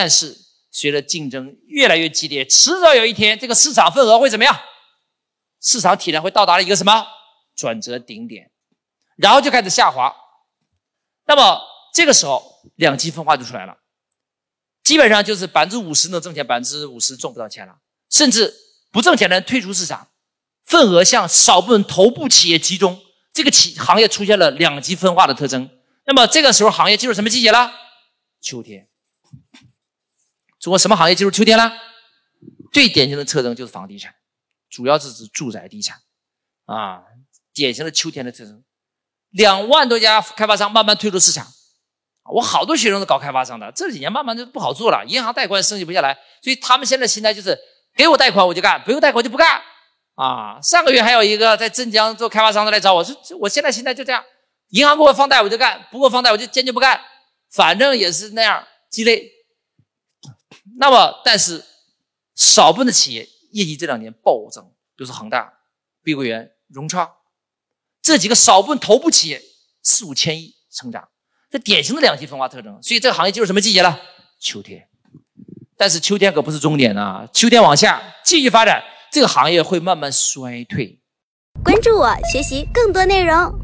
但是随着竞争越来越激烈，迟早有一天这个市场份额会怎么样？市场体量会到达了一个什么转折顶点，然后就开始下滑。那么这个时候两极分化就出来了，基本上就是百分之五十能挣钱，百分之五十挣不到钱了，甚至不挣钱的人退出市场，份额向少部分头部企业集中，这个企行业出现了两极分化的特征。那么这个时候行业进入什么季节了？秋天。中国什么行业进入秋天了？最典型的特征就是房地产，主要是指住宅地产，啊，典型的秋天的特征。两万多家开发商慢慢退出市场，我好多学生都搞开发商的，这几年慢慢就不好做了，银行贷款升级不下来，所以他们现在心态就是给我贷款我就干，不用贷款就不干。啊，上个月还有一个在镇江做开发商的来找我说，我现在心态就这样，银行给我放贷我就干，不给我放贷我就坚决不干，反正也是那样鸡肋。那么，但是少部分的企业业绩这两年暴增，比如说恒大、碧桂园、融创。这几个少部分头部企业四五千亿成长，这典型的两极分化特征。所以这个行业进入什么季节了？秋天。但是秋天可不是终点啊，秋天往下继续发展，这个行业会慢慢衰退。关注我，学习更多内容。